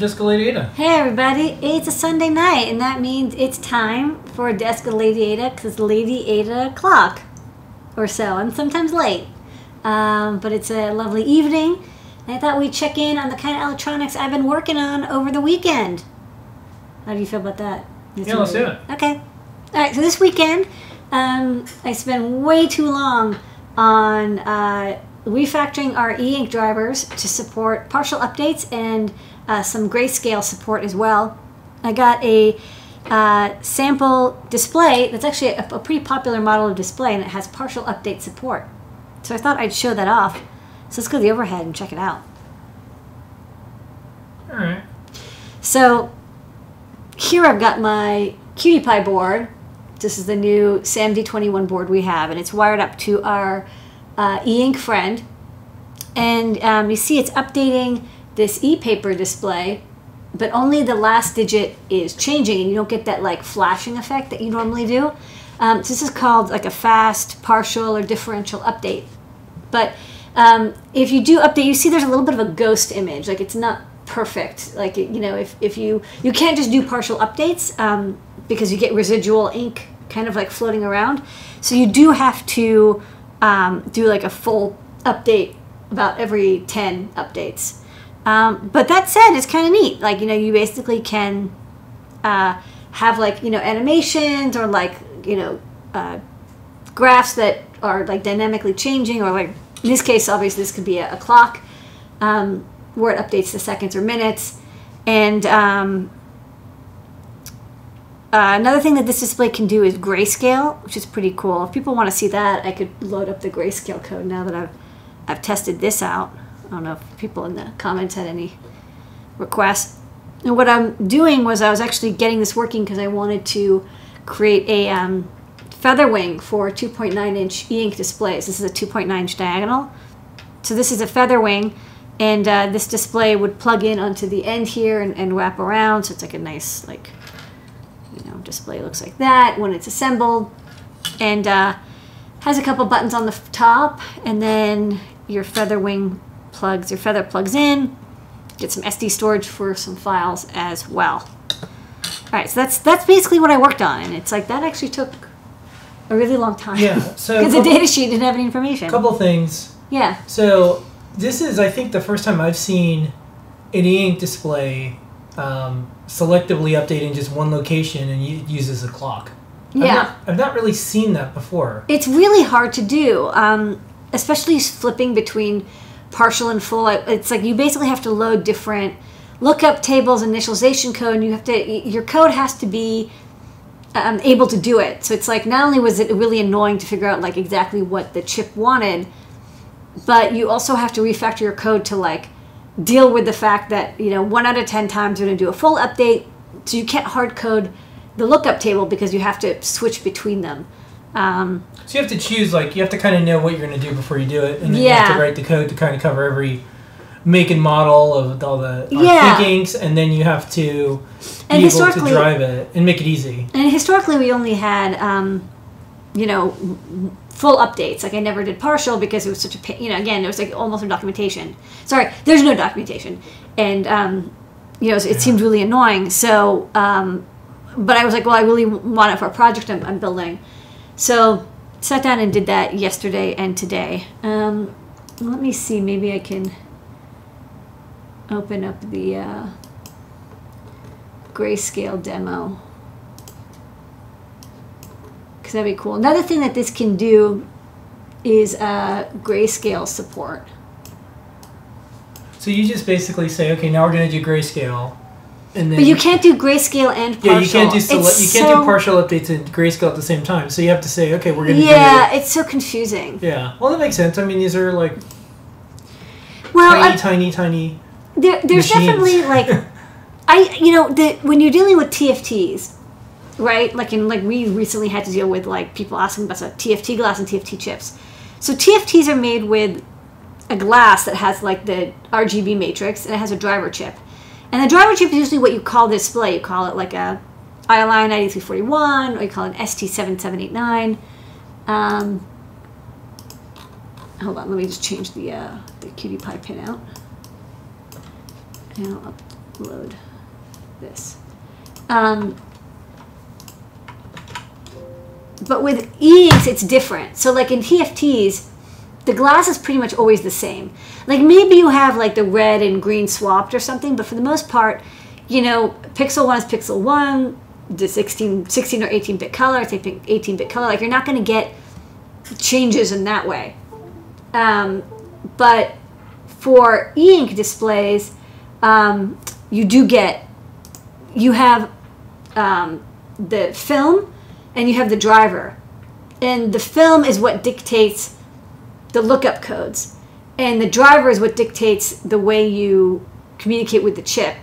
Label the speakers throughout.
Speaker 1: welcome Lady Ada.
Speaker 2: Hey everybody, it's a Sunday night, and that means it's time for Desk Lady Ada because Lady Ada o'clock or so. I'm sometimes late, um, but it's a lovely evening. And I thought we'd check in on the kind of electronics I've been working on over the weekend. How do you feel about that?
Speaker 1: Yeah, let's do it.
Speaker 2: Okay. All right, so this weekend, um, I spent way too long on uh, refactoring our e-ink drivers to support partial updates and uh, some grayscale support as well. I got a uh, sample display that's actually a, a pretty popular model of display and it has partial update support. So I thought I'd show that off. So let's go to the overhead and check it out.
Speaker 1: All right.
Speaker 2: So here I've got my QT Py board. This is the new SAMD21 board we have, and it's wired up to our uh, e-ink friend. And um, you see it's updating this e-paper display, but only the last digit is changing, and you don't get that like flashing effect that you normally do. Um, this is called like a fast partial or differential update. But um, if you do update, you see there's a little bit of a ghost image, like it's not perfect. Like you know, if, if you you can't just do partial updates um, because you get residual ink kind of like floating around. So you do have to um, do like a full update about every 10 updates. Um, but that said, it's kind of neat. Like, you know, you basically can uh, have like, you know, animations or like, you know, uh, graphs that are like dynamically changing or like, in this case, obviously this could be a, a clock um, where it updates the seconds or minutes. And um, uh, another thing that this display can do is grayscale, which is pretty cool. If people want to see that, I could load up the grayscale code now that I've, I've tested this out. I don't know if people in the comments had any requests. And what I'm doing was I was actually getting this working because I wanted to create a um, feather wing for 2.9 inch e-ink displays. This is a 2.9 inch diagonal. So this is a feather wing and uh, this display would plug in onto the end here and, and wrap around. So it's like a nice like you know, display looks like that when it's assembled and uh, has a couple buttons on the top and then your feather wing plugs, your feather plugs in, get some SD storage for some files as well. All right, so that's that's basically what I worked on, and it's like that actually took a really long time.
Speaker 1: Yeah, so
Speaker 2: because the data sheet didn't have any information.
Speaker 1: A couple things.
Speaker 2: Yeah,
Speaker 1: So this is, I think, the first time I've seen an e-ink display um, selectively updating just one location and u- uses a clock. I've
Speaker 2: Yeah.
Speaker 1: not, I've not really seen that before.
Speaker 2: it's really hard to do, um, especially flipping between partial and full. It's like you basically have to load different lookup tables, initialization code, and you have to your code has to be um, able to do it. So it's like not only was it really annoying to figure out like exactly what the chip wanted, but you also have to refactor your code to like deal with the fact that you know one out of ten times you're going to do a full update, so you can't hard code the lookup table because you have to switch between them. Um,
Speaker 1: So you have to choose, like, you have to kind of know what you're going to do before you do it, and then you have to write the code to kind of cover every make and model of all the
Speaker 2: Yeah.
Speaker 1: yeah. inks, and then you have to
Speaker 2: And
Speaker 1: be able to drive it and make it easy.
Speaker 2: And historically, we only had, um, you know, full updates. Like I never did partial because it was such a pain. You know, again, it was like almost no documentation. Sorry, there's no documentation, and um, you know, it seemed really annoying. So, um, but I was like, well, I really want it for a project I'm, I'm building. So, sat down and did that yesterday and today. Um, let me see. Maybe I can open up the uh, grayscale demo because that'd be cool. Another thing that this can do is uh, grayscale support.
Speaker 1: So you just basically say, okay, now we're going to do grayscale, then
Speaker 2: But you can't do grayscale and partial.
Speaker 1: Yeah, you can't do you can't
Speaker 2: so-
Speaker 1: do partial updates and grayscale at the same time. So you have to say, okay, we're going to
Speaker 2: Yeah, it's so confusing.
Speaker 1: yeah. Well, that makes sense. I mean, these are like
Speaker 2: Well,
Speaker 1: tiny,
Speaker 2: I,
Speaker 1: tiny, tiny.
Speaker 2: there, there's
Speaker 1: machines.
Speaker 2: definitely like, I you know the when you're dealing with TFTs, right? Like in like we recently had to deal with like people asking about TFT glass and TFT chips. So TFTs are made with a glass that has like the RGB matrix and it has a driver chip. And the driver chip is usually what you call the display. You call it like a ILI 9341 or you call it an ST7789. Um, hold on, let me just change the, uh, the QT Py pin out. And I'll upload this. Um, but with e-inks, it's different. So like in TFTs, the glass is pretty much always the same. Like maybe you have like the red and green swapped or something, but for the most part, you know, pixel one is pixel one, the 16, 16 or 18 bit color, it's think 18 bit color. Like you're not going to get changes in that way. Um, but for e-ink displays, um, you do get, you have um, the film and you have the driver. And the film is what dictates the lookup codes. And the driver is what dictates the way you communicate with the chip.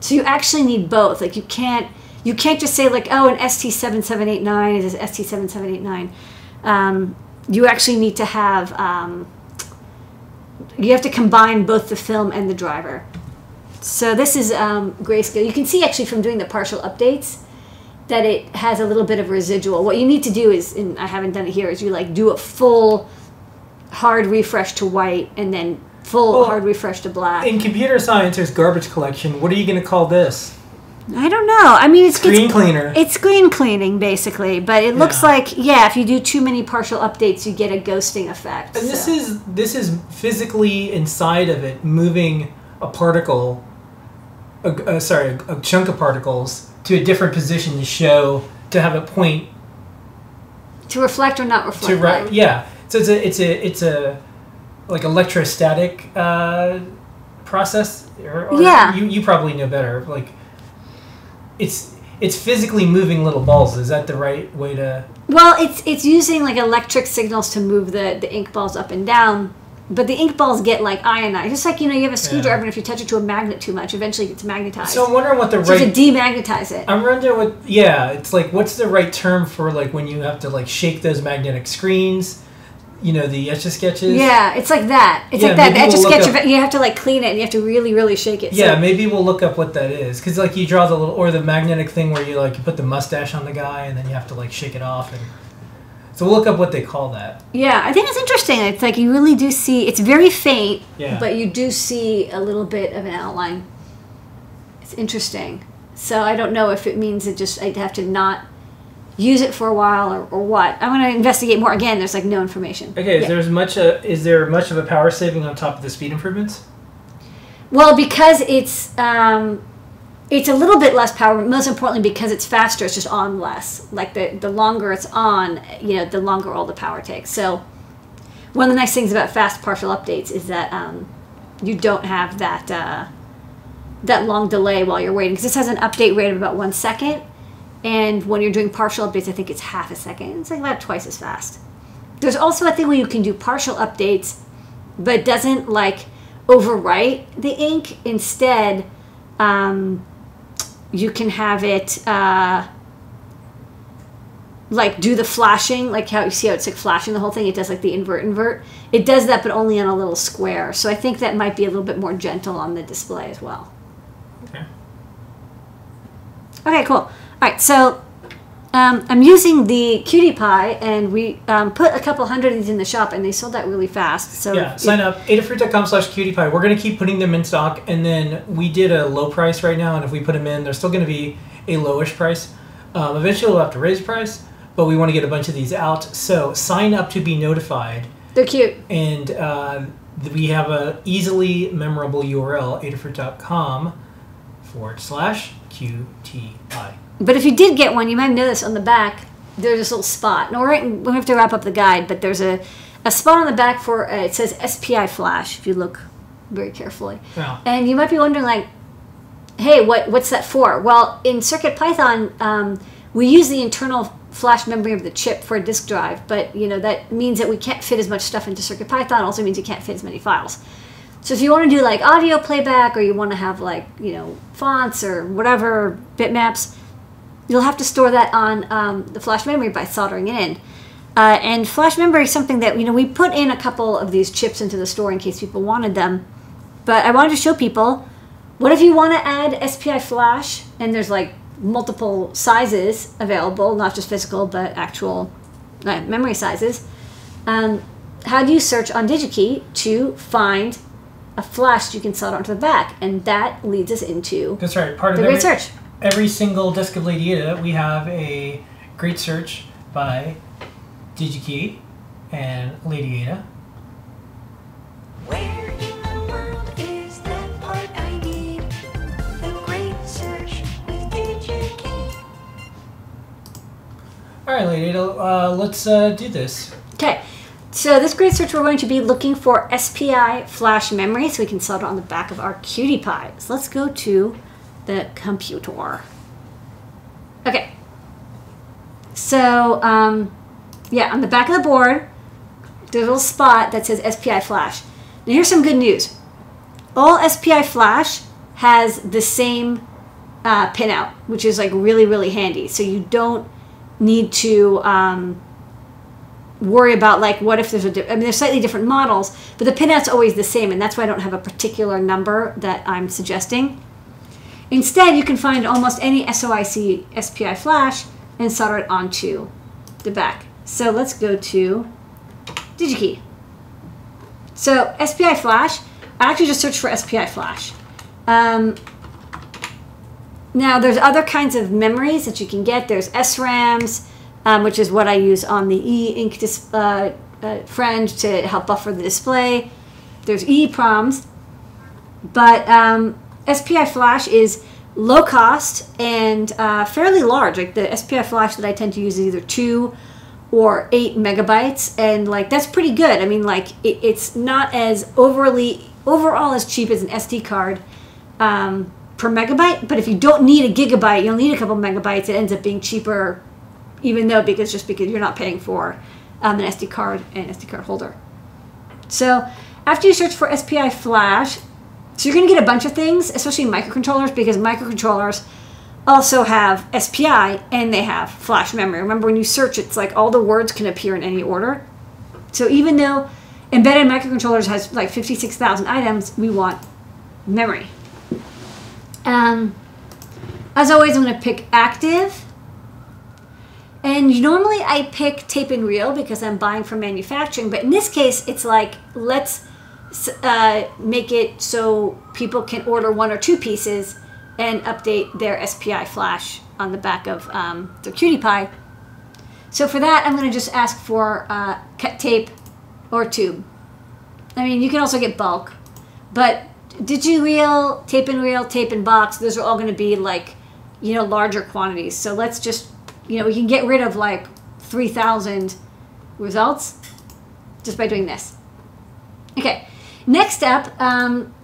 Speaker 2: So you actually need both. Like you can't you can't just say like oh an ST7789 is an ST7789. Um, you actually need to have um, you have to combine both the film and the driver. So this is um, grayscale. You can see actually from doing the partial updates that it has a little bit of residual. What you need to do is, and I haven't done it here, is you like do a full hard refresh to white and then full
Speaker 1: Well,
Speaker 2: hard refresh to black.
Speaker 1: In computer science, there's garbage collection. What are you going to call this?
Speaker 2: I don't know. I mean, it's
Speaker 1: Screen
Speaker 2: it's,
Speaker 1: cleaner.
Speaker 2: It's screen cleaning basically, but it looks
Speaker 1: Yeah.
Speaker 2: like yeah, if you do too many partial updates, you get a ghosting effect.
Speaker 1: And this is this is physically inside of it, moving a particle, a, uh, sorry, a, a chunk of particles to a different position to show to have a point
Speaker 2: to reflect or not reflect.
Speaker 1: to right. Yeah, so it's a it's a it's a like electrostatic uh, process. Or, or
Speaker 2: Yeah.
Speaker 1: you you probably know better. Like it's it's physically moving little balls. Is that the right way to?
Speaker 2: Well, it's it's using like electric signals to move the the ink balls up and down. But the ink balls get like ionized. Just like you know, you have a screwdriver, and if you touch it to a magnet too much, eventually it gets magnetized.
Speaker 1: So I'm wondering what the
Speaker 2: So
Speaker 1: right.
Speaker 2: to demagnetize it.
Speaker 1: I'm wondering what. Yeah, it's like what's the right term for like when you have to like shake those magnetic screens. You know the etch a sketches.
Speaker 2: Yeah, it's like that. It's
Speaker 1: Yeah,
Speaker 2: like that.
Speaker 1: maybe
Speaker 2: Etch a sketch. You have to like clean it, and you have to really, really shake it.
Speaker 1: Yeah,
Speaker 2: So,
Speaker 1: maybe we'll look up what that is because like you draw the little or the magnetic thing where you like you put the mustache on the guy and then you have to like shake it off and so we'll look up what they call that.
Speaker 2: yeah. I think it's interesting. It's like you really do see. It's very faint,
Speaker 1: Yeah.
Speaker 2: but you do see a little bit of an outline. It's interesting. So I don't know if it means it just I'd have to not use it for a while or, or what. I want to investigate more. Again, there's like no information.
Speaker 1: Okay, is
Speaker 2: Yeah.
Speaker 1: there as much uh is there much of a power saving on top of the speed improvements?
Speaker 2: Well, because it's um, it's a little bit less power, but most importantly because it's faster, it's just on less. Like the the longer it's on, you know, the longer all the power takes. So one of the nice things about fast partial updates is that um, you don't have that uh, that long delay while you're waiting. Because this has an update rate of about one second, and when you're doing partial updates, I think it's half a second. It's like about twice as fast. There's also a thing where you can do partial updates, but it doesn't like overwrite the ink. Instead, um, you can have it uh, like do the flashing, like how you see how it's like flashing the whole thing. It does like the invert invert. It does that, but only on a little square. So I think that might be a little bit more gentle on the display as well.
Speaker 1: Okay.
Speaker 2: Okay, cool. Right, so um, I'm using the QT Py, and we um, put a couple hundred of these in the shop, and they sold out really fast. So
Speaker 1: Yeah, sign up adafruit.com slash cutie-pie. We're gonna keep putting them in stock, and then we did a low price right now, and if we put them in, they're still gonna be a lowish price. Um, eventually, we'll have to raise price, but we want to get a bunch of these out. So sign up to be notified,
Speaker 2: they're cute.
Speaker 1: and uh, we have a easily memorable URL adafruit.com forward slash QTI.
Speaker 2: But if you did get one, you might notice on the back there's this little spot. Now we're right, we have to wrap up the guide, but there's a, a spot on the back for uh, it says SPI flash. If you look very carefully,
Speaker 1: Wow.
Speaker 2: and you might be wondering like, hey, what what's that for? Well, in Circuit Python, um, we use the internal flash memory of the chip for a disk drive, but you know that means that we can't fit as much stuff into Circuit Python. Also means you can't fit as many files. So if you want to do like audio playback or you want to have like you know fonts or whatever bitmaps, you'll have to store that on um, the flash memory by soldering it in. Uh, and flash memory is something that you know we put in a couple of these chips into the store in case people wanted them. But I wanted to show people what if you want to add SPI flash and there's like multiple sizes available, not just physical but actual uh, memory sizes. Um, how do you search on DigiKey to find a flash you can solder onto the back, and that leads us into
Speaker 1: That's right. Part of
Speaker 2: the great search.
Speaker 1: Every single desk of Lady Ada, we have a great search by DigiKey and Lady Ada.
Speaker 3: Where in the world is that part I need? The great search with DigiKey.
Speaker 1: All right, Lady Ada, uh, let's uh, do this.
Speaker 2: Okay, so this great search we're going to be looking for SPI flash memory so we can solder on the back of our QT Py. So let's go to the computer. Okay, so um, yeah, on the back of the board, there's a little spot that says SPI flash. Now here's some good news. All SPI flash has the same uh, pinout, which is like really, really handy. So you don't need to um, worry about like what if there's a I mean there's slightly different models, but the pinout's always the same, and that's why I don't have a particular number that I'm suggesting. Instead, you can find almost any SOIC SPI flash and solder it onto the back. So let's go to DigiKey. So SPI flash, I actually just searched for SPI flash. Um, now there's other kinds of memories that you can get. There's SRAMs, um, which is what I use on the e-ink uh, uh, friend to help buffer the display. There's EEPROMs, but um, SPI flash is low cost and uh, fairly large. Like the SPI flash that I tend to use is either two or eight megabytes, and like that's pretty good. I mean, like it, it's not as overly overall as cheap as an SD card um, per megabyte. But if you don't need a gigabyte, you'll need a couple megabytes. It ends up being cheaper, even though because just because you're not paying for um, an SD card and SD card holder. So after you search for SPI flash, so you're going to get a bunch of things, especially microcontrollers, because microcontrollers also have SPI and they have flash memory. Remember, when you search, it's like all the words can appear in any order. So even though embedded microcontrollers has like 56,000 items, we want memory. Um, as always, I'm going to pick active. And normally I pick tape and reel because I'm buying from manufacturing, but in this case, it's like let's uh, make it so people can order one or two pieces and update their SPI flash on the back of um, their QT Py. So for that, I'm going to just ask for uh, cut tape or tube. I mean, you can also get bulk, but DigiReel, tape and reel, tape and box, those are all going to be like, you know, larger quantities. So let's just, you know, we can get rid of like 3,000 results just by doing this. Okay, next up, um,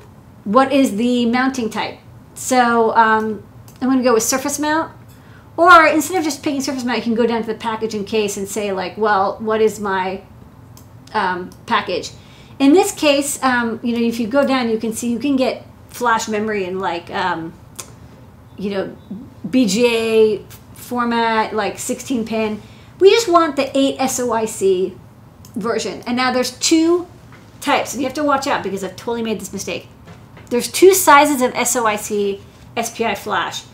Speaker 2: what is the mounting type? So um, I'm going to go with surface mount. Or instead of just picking surface mount, you can go down to the package and case and say like, well, what is my um, package? In this case, um, you know, if you go down, you can see you can get flash memory in like, um, you know, BGA format, like 16 pin. We just want the 8 SOIC version. And now there's two types, and you have to watch out because I've totally made this mistake. There's two sizes of SOIC SPI flash.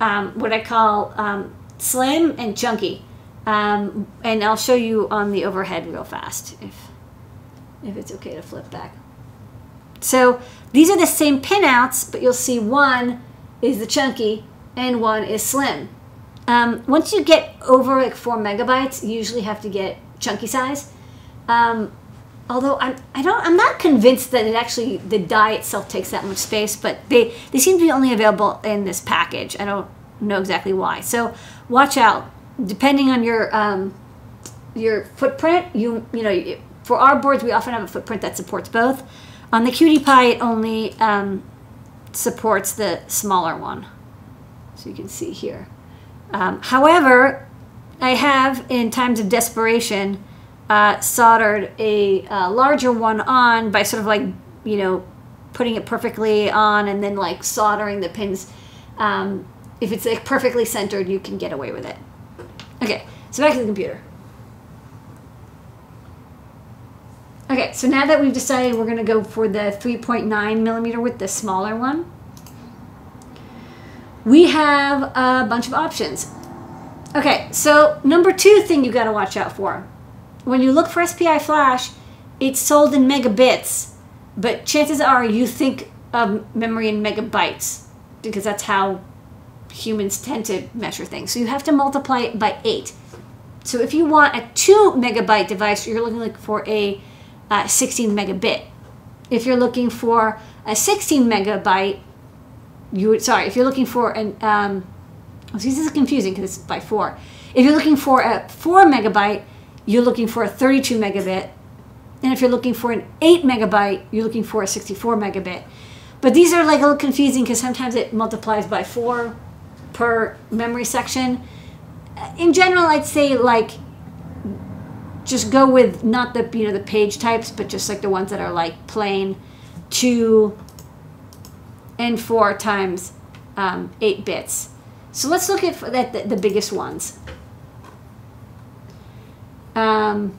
Speaker 2: Um, what I call um, slim and chunky. Um, and I'll show you on the overhead real fast if if it's okay to flip back. So these are the same pinouts, but you'll see one is the chunky and one is slim. Um, once you get over like four megabytes, you usually have to get chunky size. Um, although I'm I don't I'm not convinced that it actually the die itself takes that much space, but they they seem to be only available in this package. I don't know exactly why. So watch out. Depending on your um, your footprint, you you know for our boards we often have a footprint that supports both. On the QT Py, it only um, supports the smaller one, so you can see here. Um, however, I have in times of desperation uh, soldered a uh, larger one on by sort of like you know putting it perfectly on and then like soldering the pins. Um, if it's like perfectly centered you can get away with it. Okay so back to the computer. Okay so now that we've decided we're going to go for the 3.9 millimeter with the smaller one we have a bunch of options. Okay so number two thing you got to watch out for when you look for SPI flash, it's sold in megabits. but chances are you think of memory in megabytes because that's how humans tend to measure things. So you have to multiply it by eight. So if you want a two megabyte device, you're looking for a uh, 16 megabit. If you're looking for a 16 megabyte, you would sorry. If you're looking for an um, oh, this is confusing because it's by four. If you're looking for a four megabyte, you're looking for a 32 megabit, and if you're looking for an eight megabyte, you're looking for a 64 megabit. But these are like a little confusing because sometimes it multiplies by four per memory section. In general, I'd say like just go with not the you know the page types, but just like the ones that are like plain two and four times um, eight bits. So let's look at, at the, the biggest ones. Um,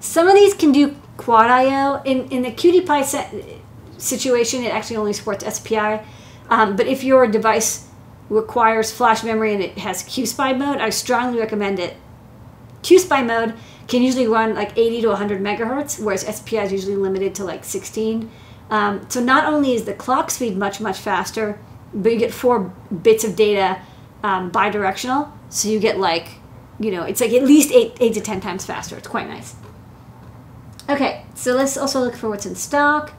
Speaker 2: some of these can do quad I/O. In in the set, situation, it actually only supports SPI. Um, but if your device requires flash memory and it has QSPI mode, I strongly recommend it. QSPI mode can usually run like 80 to 100 megahertz, whereas SPI is usually limited to like 16. Um, so not only is the clock speed much much faster, but you get four bits of data um, bidirectional. So you get like, you know, it's like at least eight eight to ten times faster. It's quite nice. Okay, so let's also look for what's in stock.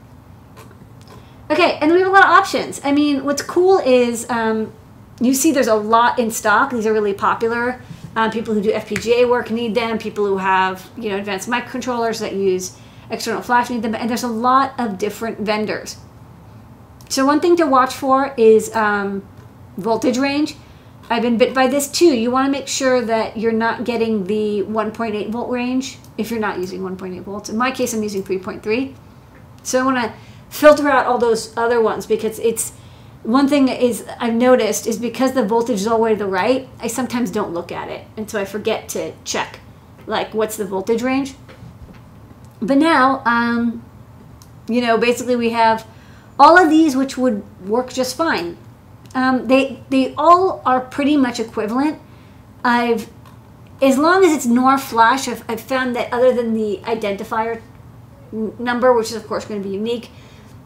Speaker 2: Okay, and we have a lot of options. I mean, what's cool is um, you see there's a lot in stock. These are really popular. Um, people who do FPGA work need them. People who have you know advanced microcontrollers that use external flash need them. And there's a lot of different vendors. So one thing to watch for is um, voltage range. I've been bit by this too. You want to make sure that you're not getting the 1.8 volt range if you're not using 1.8 volts. In my case, I'm using 3.3. So I want to filter out all those other ones because it's one thing is I've noticed is because the voltage is all the way to the right, I sometimes don't look at it, and so I forget to check like what's the voltage range. But now, um, you know, basically we have all of these which would work just fine. Um, they they all are pretty much equivalent. I've as long as it's NOR flash, I've, I've found that other than the identifier number, which is of course going to be unique,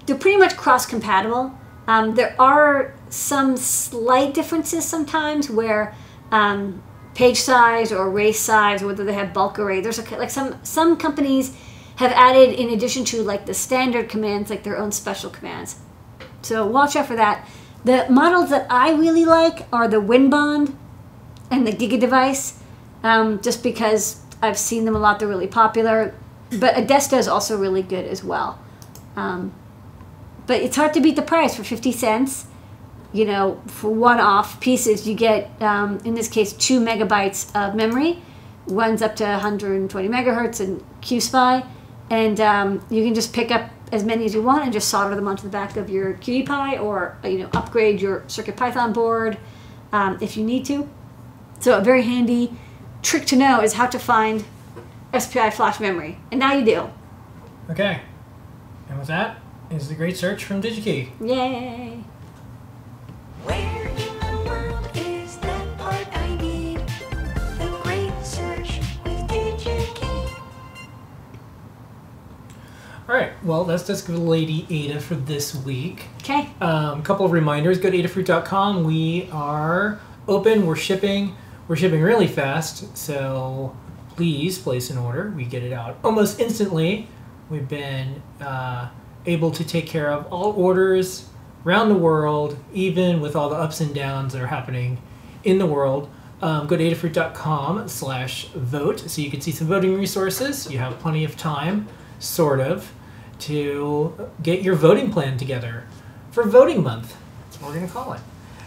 Speaker 2: they're pretty much cross compatible. Um, there are some slight differences sometimes where um, page size or array size, or whether they have bulk array. There's a, like some some companies have added in addition to like the standard commands, like their own special commands. So watch out for that. The models that I really like are the WinBond and the Giga device, um, just because I've seen them a lot. They're really popular. But Adesto is also really good as well. Um, but it's hard to beat the price for 50 cents. You know, for one off pieces, you get, um, in this case, two megabytes of memory. One's up to 120 megahertz and QSPI. And um, you can just pick up as many as you want and just solder them onto the back of your QT Py or, you know, upgrade your CircuitPython board um, if you need to. So a very handy trick to know is how to find SPI flash memory. And now you do.
Speaker 1: Okay. And with that is the great search from DigiKey.
Speaker 2: Yay!
Speaker 1: Well, that's just Lady Ada for this week.
Speaker 2: Okay.
Speaker 1: A um, couple of reminders. Go to adafruit.com. We are open. We're shipping. We're shipping really fast. So please place an order. We get it out almost instantly. We've been uh, able to take care of all orders around the world, even with all the ups and downs that are happening in the world. Um, go to adafruit.com slash vote so you can see some voting resources. You have plenty of time, sort of, to get your voting plan together for voting month. That's what we're going to call it.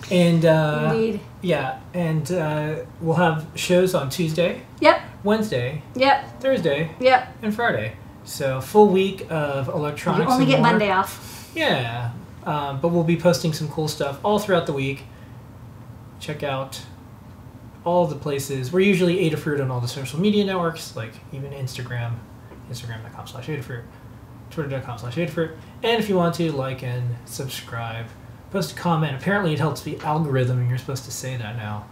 Speaker 1: And uh,
Speaker 2: Indeed.
Speaker 1: yeah, and uh, we'll have shows on Tuesday,
Speaker 2: Yep.
Speaker 1: Wednesday,
Speaker 2: Yep.
Speaker 1: Thursday,
Speaker 2: Yep.
Speaker 1: and Friday. So full week of electronics.
Speaker 2: You
Speaker 1: only
Speaker 2: get
Speaker 1: more.
Speaker 2: Monday off.
Speaker 1: Yeah, um, but we'll be posting some cool stuff all throughout the week. Check out all the places. We're usually Adafruit on all the social media networks, like even Instagram, Instagram.com slash Adafruit, Twitter.com slash Adafruit. And if you want to, like and subscribe. Post a comment. Apparently, it helps the algorithm, and you're supposed to say that now.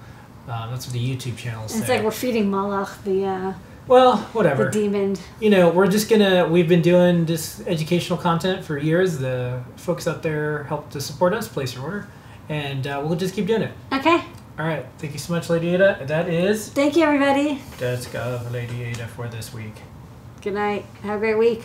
Speaker 1: Um, that's what the YouTube channels
Speaker 2: It's
Speaker 1: say.
Speaker 2: like we're feeding Moloch the uh,
Speaker 1: Well, whatever.
Speaker 2: the demon.
Speaker 1: you know, we're just gonna. We've been doing this educational content for years. The folks out there help to support us. Place your order, and uh, we'll just keep doing it.
Speaker 2: Okay.
Speaker 1: All right. Thank you so much, Lady Ada. That is
Speaker 2: Thank you, everybody.
Speaker 1: Desk of Lady Ada for this week.
Speaker 2: Good night. Have a great week.